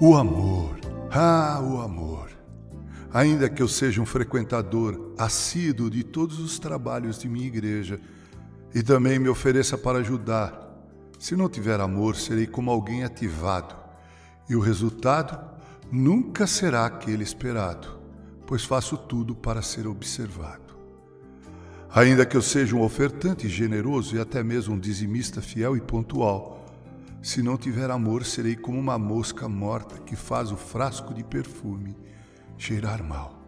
O amor, ah, o amor. Ainda que eu seja um frequentador assíduo de todos os trabalhos de minha igreja e também me ofereça para ajudar, se não tiver amor, serei como alguém ativado, e o resultado nunca será aquele esperado, pois faço tudo para ser observado. Ainda que eu seja um ofertante generoso e até mesmo um dizimista fiel e pontual, se não tiver amor, serei como uma mosca morta que faz o frasco de perfume cheirar mal.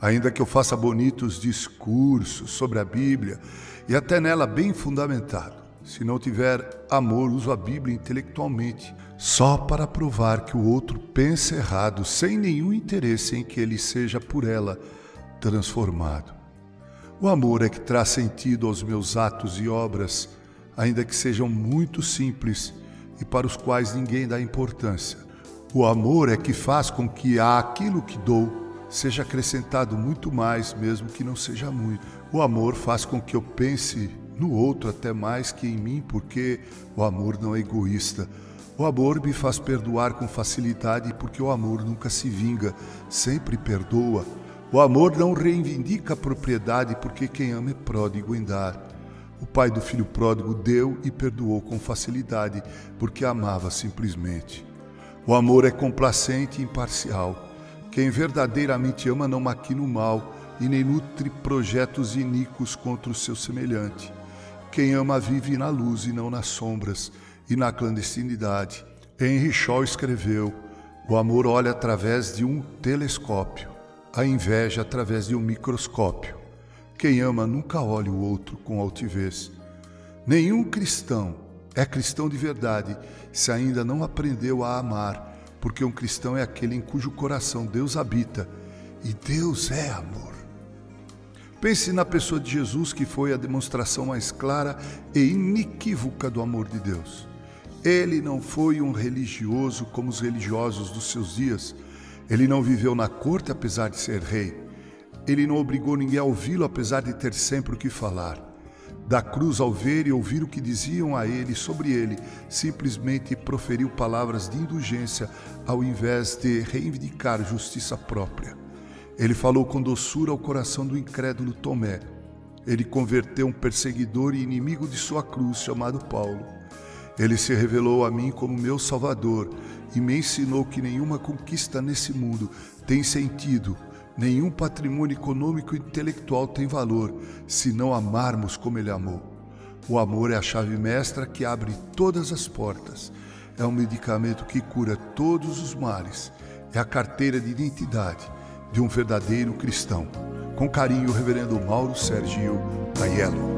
Ainda que eu faça bonitos discursos sobre a Bíblia e até nela bem fundamentado, se não tiver amor, uso a Bíblia intelectualmente, só para provar que o outro pensa errado, sem nenhum interesse em que ele seja por ela transformado. O amor é que traz sentido aos meus atos e obras, ainda que sejam muito simples e para os quais ninguém dá importância. O amor é que faz com que aquilo que dou seja acrescentado muito mais, mesmo que não seja muito. O amor faz com que eu pense no outro até mais que em mim, porque o amor não é egoísta. O amor me faz perdoar com facilidade, porque o amor nunca se vinga, sempre perdoa. O amor não reivindica a propriedade, porque quem ama é pródigo em dar. O pai do filho pródigo deu e perdoou com facilidade, porque amava simplesmente. O amor é complacente e imparcial. Quem verdadeiramente ama não maquina o mal e nem nutre projetos iníquos contra o seu semelhante. Quem ama vive na luz e não nas sombras e na clandestinidade. Henry Shaw escreveu: O amor olha através de um telescópio, a inveja através de um microscópio. Quem ama nunca olha o outro com altivez. Nenhum cristão é cristão de verdade se ainda não aprendeu a amar, porque um cristão é aquele em cujo coração Deus habita e Deus é amor. Pense na pessoa de Jesus, que foi a demonstração mais clara e inequívoca do amor de Deus. Ele não foi um religioso como os religiosos dos seus dias. Ele não viveu na corte apesar de ser rei. Ele não obrigou ninguém a ouvi-lo apesar de ter sempre o que falar. Da cruz ao ver e ouvir o que diziam a ele sobre ele, simplesmente proferiu palavras de indulgência ao invés de reivindicar justiça própria. Ele falou com doçura ao coração do incrédulo Tomé. Ele converteu um perseguidor e inimigo de sua cruz chamado Paulo. Ele se revelou a mim como meu Salvador e me ensinou que nenhuma conquista nesse mundo tem sentido, nenhum patrimônio econômico e intelectual tem valor se não amarmos como ele amou. O amor é a chave mestra que abre todas as portas. É um medicamento que cura todos os males. É a carteira de identidade de um verdadeiro cristão. Com carinho, Reverendo Mauro Sergio Aiello.